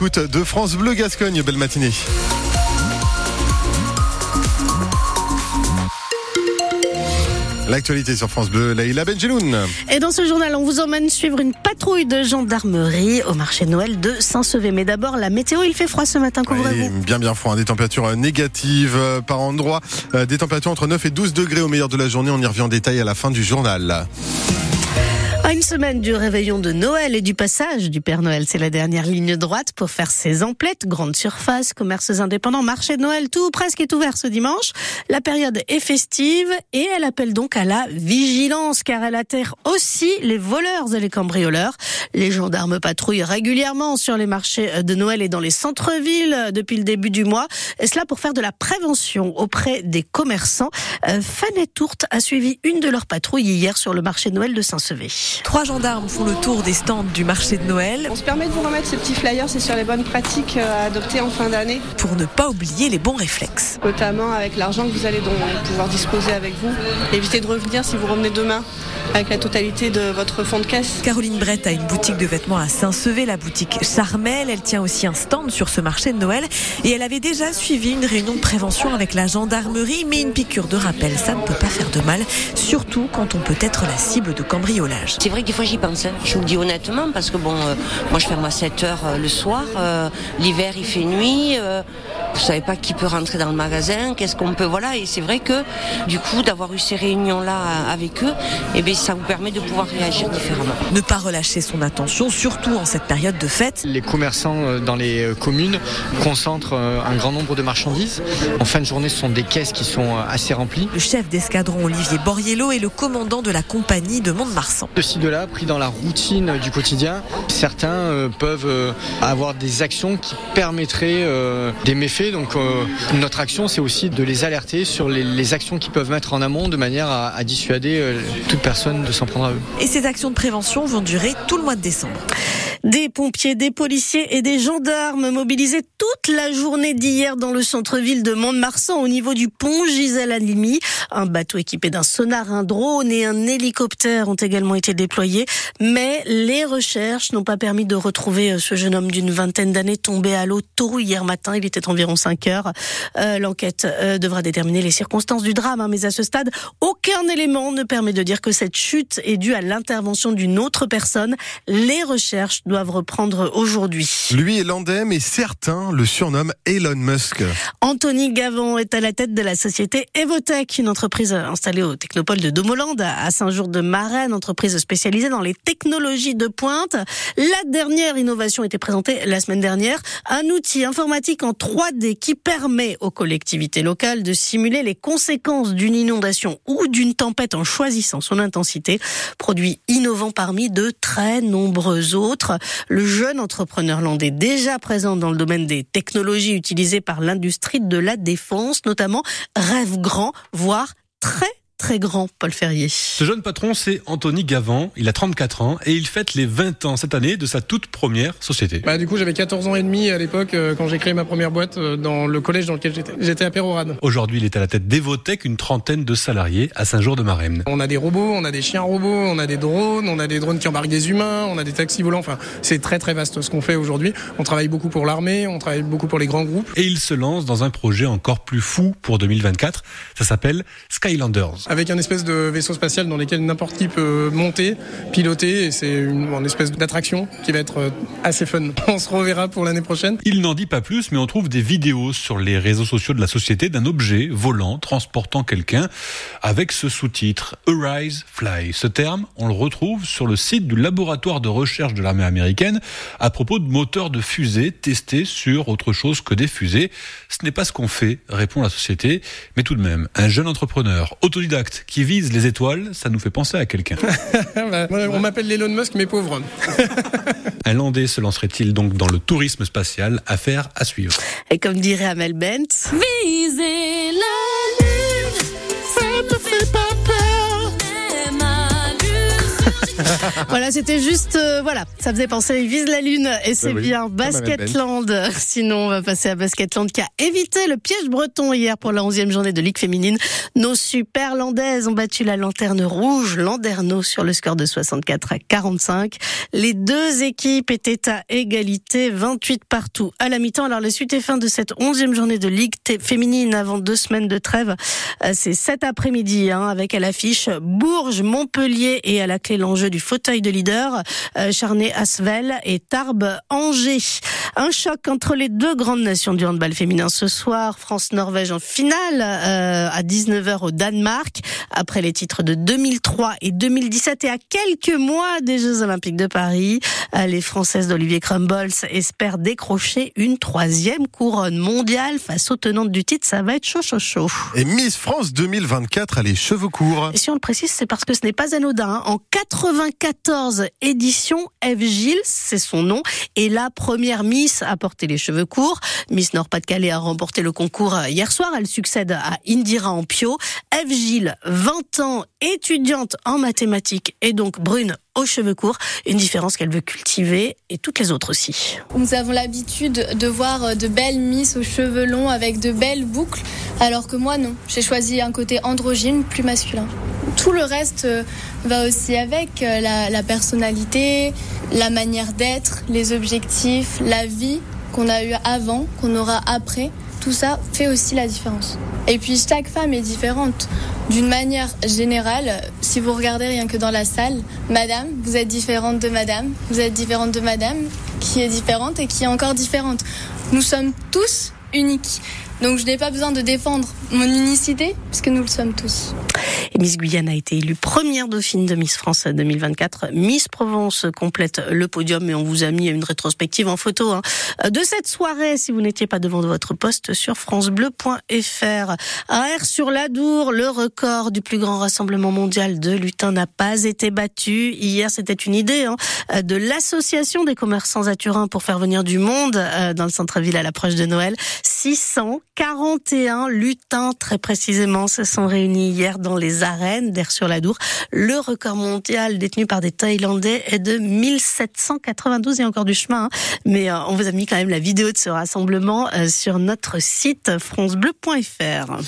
Écoute de France Bleu Gascogne, belle matinée. L'actualité sur France Bleu, Laïla Benjeloun. Et dans ce journal, on vous emmène suivre une patrouille de gendarmerie au marché de Noël de Saint-Sevé. Mais d'abord, la météo, il fait froid ce matin, couvrez-vous. Oui, bien bien froid, hein, des températures négatives euh, par endroit, euh, des températures entre 9 et 12 degrés au meilleur de la journée. On y revient en détail à la fin du journal. À une semaine du réveillon de Noël et du passage du Père Noël, c'est la dernière ligne droite pour faire ses emplettes. Grande surface, commerces indépendants, marché de Noël, tout presque est ouvert ce dimanche. La période est festive et elle appelle donc à la vigilance car elle atterre aussi les voleurs et les cambrioleurs. Les gendarmes patrouillent régulièrement sur les marchés de Noël et dans les centres-villes depuis le début du mois. Et cela pour faire de la prévention auprès des commerçants. Euh, Fanette Tourte a suivi une de leurs patrouilles hier sur le marché de Noël de Saint-Sevé. Trois gendarmes font le tour des stands du marché de Noël On se permet de vous remettre ce petit flyer, c'est sur les bonnes pratiques euh, à adopter en fin d'année, pour ne pas oublier les bons réflexes. notamment avec l'argent que vous allez donc pouvoir disposer avec vous. Évitez de revenir si vous revenez demain avec la totalité de votre fonds de caisse. Caroline Brett a une boutique de vêtements à Saint-Sevé, la boutique Charmel. Elle tient aussi un stand sur ce marché de Noël et elle avait déjà suivi une réunion de prévention avec la gendarmerie, mais une piqûre de rappel, ça ne peut pas faire de mal, surtout quand on peut être la cible de cambriolage. C'est vrai que des fois j'y pense, hein. je vous le dis honnêtement, parce que bon, euh, moi je ferme à 7 heures euh, le soir, euh, l'hiver il fait nuit, euh, vous savez pas qui peut rentrer dans le magasin, qu'est-ce qu'on peut, voilà, et c'est vrai que du coup d'avoir eu ces réunions-là avec eux, eh bien ça vous permet de pouvoir réagir différemment. Ne pas relâcher son attention, surtout en cette période de fête. Les commerçants euh, dans les euh, communes concentrent euh, un grand nombre de marchandises. En fin de journée, ce sont des caisses qui sont assez remplies. Le chef d'escadron Olivier Boriello est le commandant de la compagnie de Mont-de-Marsan. De ci, de là, pris dans la routine du quotidien, certains peuvent avoir des actions qui permettraient des méfaits. Donc euh, notre action, c'est aussi de les alerter sur les, actions qu'ils peuvent mettre en amont de manière à, à dissuader euh, toute personne de s'en prendre à eux. Et ces actions de prévention vont durer tout le mois de décembre. Des pompiers, des policiers et des gendarmes mobilisés toute la journée d'hier dans le centre-ville de Mont-de-Marsan au niveau du pont Gisèle Halimi. Un bateau équipé d'un sonar, un drone et un hélicoptère ont également été déployés. Mais les recherches n'ont pas permis de retrouver euh, ce jeune homme d'une vingtaine d'années tombé à l'eau tôt hier matin. Il était environ 5 heures. Euh, L'enquête euh, devra déterminer les circonstances du drame. hein, mais à ce stade, aucun élément ne permet de dire que cette chute est due à l'intervention d'une autre personne. Les recherches doivent reprendre aujourd'hui. Lui est l'andem et certains le surnomment Elon Musk. Anthony Gavon est à la tête de la société Evotech, une entreprise installée au technopole de Domoland à Saint-Jour-de-Marais, entreprise spécialisée dans les technologies de pointe. La dernière innovation été présentée la semaine dernière, un outil informatique en 3D qui permet aux collectivités locales de simuler les conséquences d'une inondation ou d'une tempête en choisissant son intensité. Produit innovant parmi de très nombreux autres. Le jeune entrepreneur landais déjà présent dans le domaine des technologies utilisées par l'industrie de la défense, notamment rêve grand, voire très très grand, Paul Ferrier. Ce jeune patron, c'est Anthony Gavant. Il a 34 ans et il fête les 20 ans cette année de sa toute première société. Bah, du coup, j'avais 14 ans et demi à l'époque euh, quand j'ai créé ma première boîte euh, dans le collège dans lequel j'étais. J'étais à Pérorade. Aujourd'hui, il est à la tête d'Evotech, une trentaine de salariés à Saint-Jour-de-Maremne. On a des robots, on a des chiens robots, on a des drones, on a des drones qui embarquent des humains, on a des taxis volants. Enfin, c'est très très vaste ce qu'on fait aujourd'hui. On travaille beaucoup pour l'armée, on travaille beaucoup pour les grands groupes. Et il se lance dans un projet encore plus fou pour 2024. Ça s'appelle Skylanders. Avec un espèce de vaisseau spatial dans lequel n'importe qui peut monter, piloter, et c'est une, une espèce d'attraction qui va être euh, assez fun. On se reverra pour l'année prochaine. Il n'en dit pas plus, mais on trouve des vidéos sur les réseaux sociaux de la société d'un objet volant transportant quelqu'un avec ce sous-titre Arise Fly. Ce terme, on le retrouve sur le site du laboratoire de recherche de l'armée américaine à propos de moteurs de fusées testés sur autre chose que des fusées. Ce n'est pas ce qu'on fait, répond la société, mais tout de même, un jeune entrepreneur autodidacte qui vise les étoiles, ça nous fait penser à quelqu'un. On m'appelle Elon Musk, mais pauvre. Un Landais se lancerait-il donc dans le tourisme spatial? Affaire à suivre. Et comme dirait Amel Bent, Viser voilà, c'était juste, euh, voilà, ça faisait penser, il vise la lune et c'est oui, bien Basketland. Sinon, on va passer à Basketland qui a évité le piège breton hier pour la 11e journée de Ligue féminine. Nos superlandaises ont battu la lanterne rouge, Landerneau, sur le score de 64 à 45. Les deux équipes étaient à égalité, 28 partout à la mi-temps. Alors, la suite et fin de cette 11e journée de Ligue féminine avant deux semaines de trêve, euh, c'est cet après-midi, hein, avec à l'affiche Bourges, Montpellier et à la clé l'enjeu du fauteuil fauteuil de leader, euh, Charnay-Asvel et Tarbes-Angers. Un choc entre les deux grandes nations du handball féminin ce soir. France-Norvège en finale euh, à 19h au Danemark, après les titres de 2003 et 2017 et à quelques mois des Jeux Olympiques de Paris. Euh, les Françaises d'Olivier Crumbles espèrent décrocher une troisième couronne mondiale face aux tenantes du titre. Ça va être chaud, chaud, chaud. Et Miss France 2024 a les cheveux courts. Et si on le précise, c'est parce que ce n'est pas anodin. Hein. En 84 14 éditions. Eve Gilles, c'est son nom, est la première Miss à porter les cheveux courts. Miss Nord-Pas-de-Calais a remporté le concours hier soir. Elle succède à Indira Ampio. Eve Gilles, 20 ans, étudiante en mathématiques et donc brune aux cheveux courts. Une différence qu'elle veut cultiver et toutes les autres aussi. Nous avons l'habitude de voir de belles misses aux cheveux longs avec de belles boucles, alors que moi non. J'ai choisi un côté androgyne, plus masculin. Tout le reste euh, va aussi avec euh, la, la personnalité, la manière d'être, les objectifs, la vie qu'on a eu avant, qu'on aura après. Tout ça fait aussi la différence. Et puis chaque femme est différente. D'une manière générale, si vous regardez rien que dans la salle, madame, vous êtes différente de madame, vous êtes différente de madame, qui est différente et qui est encore différente. Nous sommes tous uniques. Donc je n'ai pas besoin de défendre mon unicité, puisque nous le sommes tous. Et Miss Guyane a été élue première dauphine de Miss France 2024. Miss Provence complète le podium et on vous a mis une rétrospective en photo hein, de cette soirée si vous n'étiez pas devant votre poste sur francebleu.fr. À R sur l'Adour, le record du plus grand rassemblement mondial de lutins n'a pas été battu. Hier, c'était une idée hein, de l'association des commerçants à Turin pour faire venir du monde euh, dans le centre-ville à l'approche de Noël. 641 lutins très précisément se sont réunis hier dans les arènes d'Air sur l'Adour. Le record mondial détenu par des Thaïlandais est de 1792. Il y a encore du chemin, hein. mais euh, on vous a mis quand même la vidéo de ce rassemblement euh, sur notre site francebleu.fr.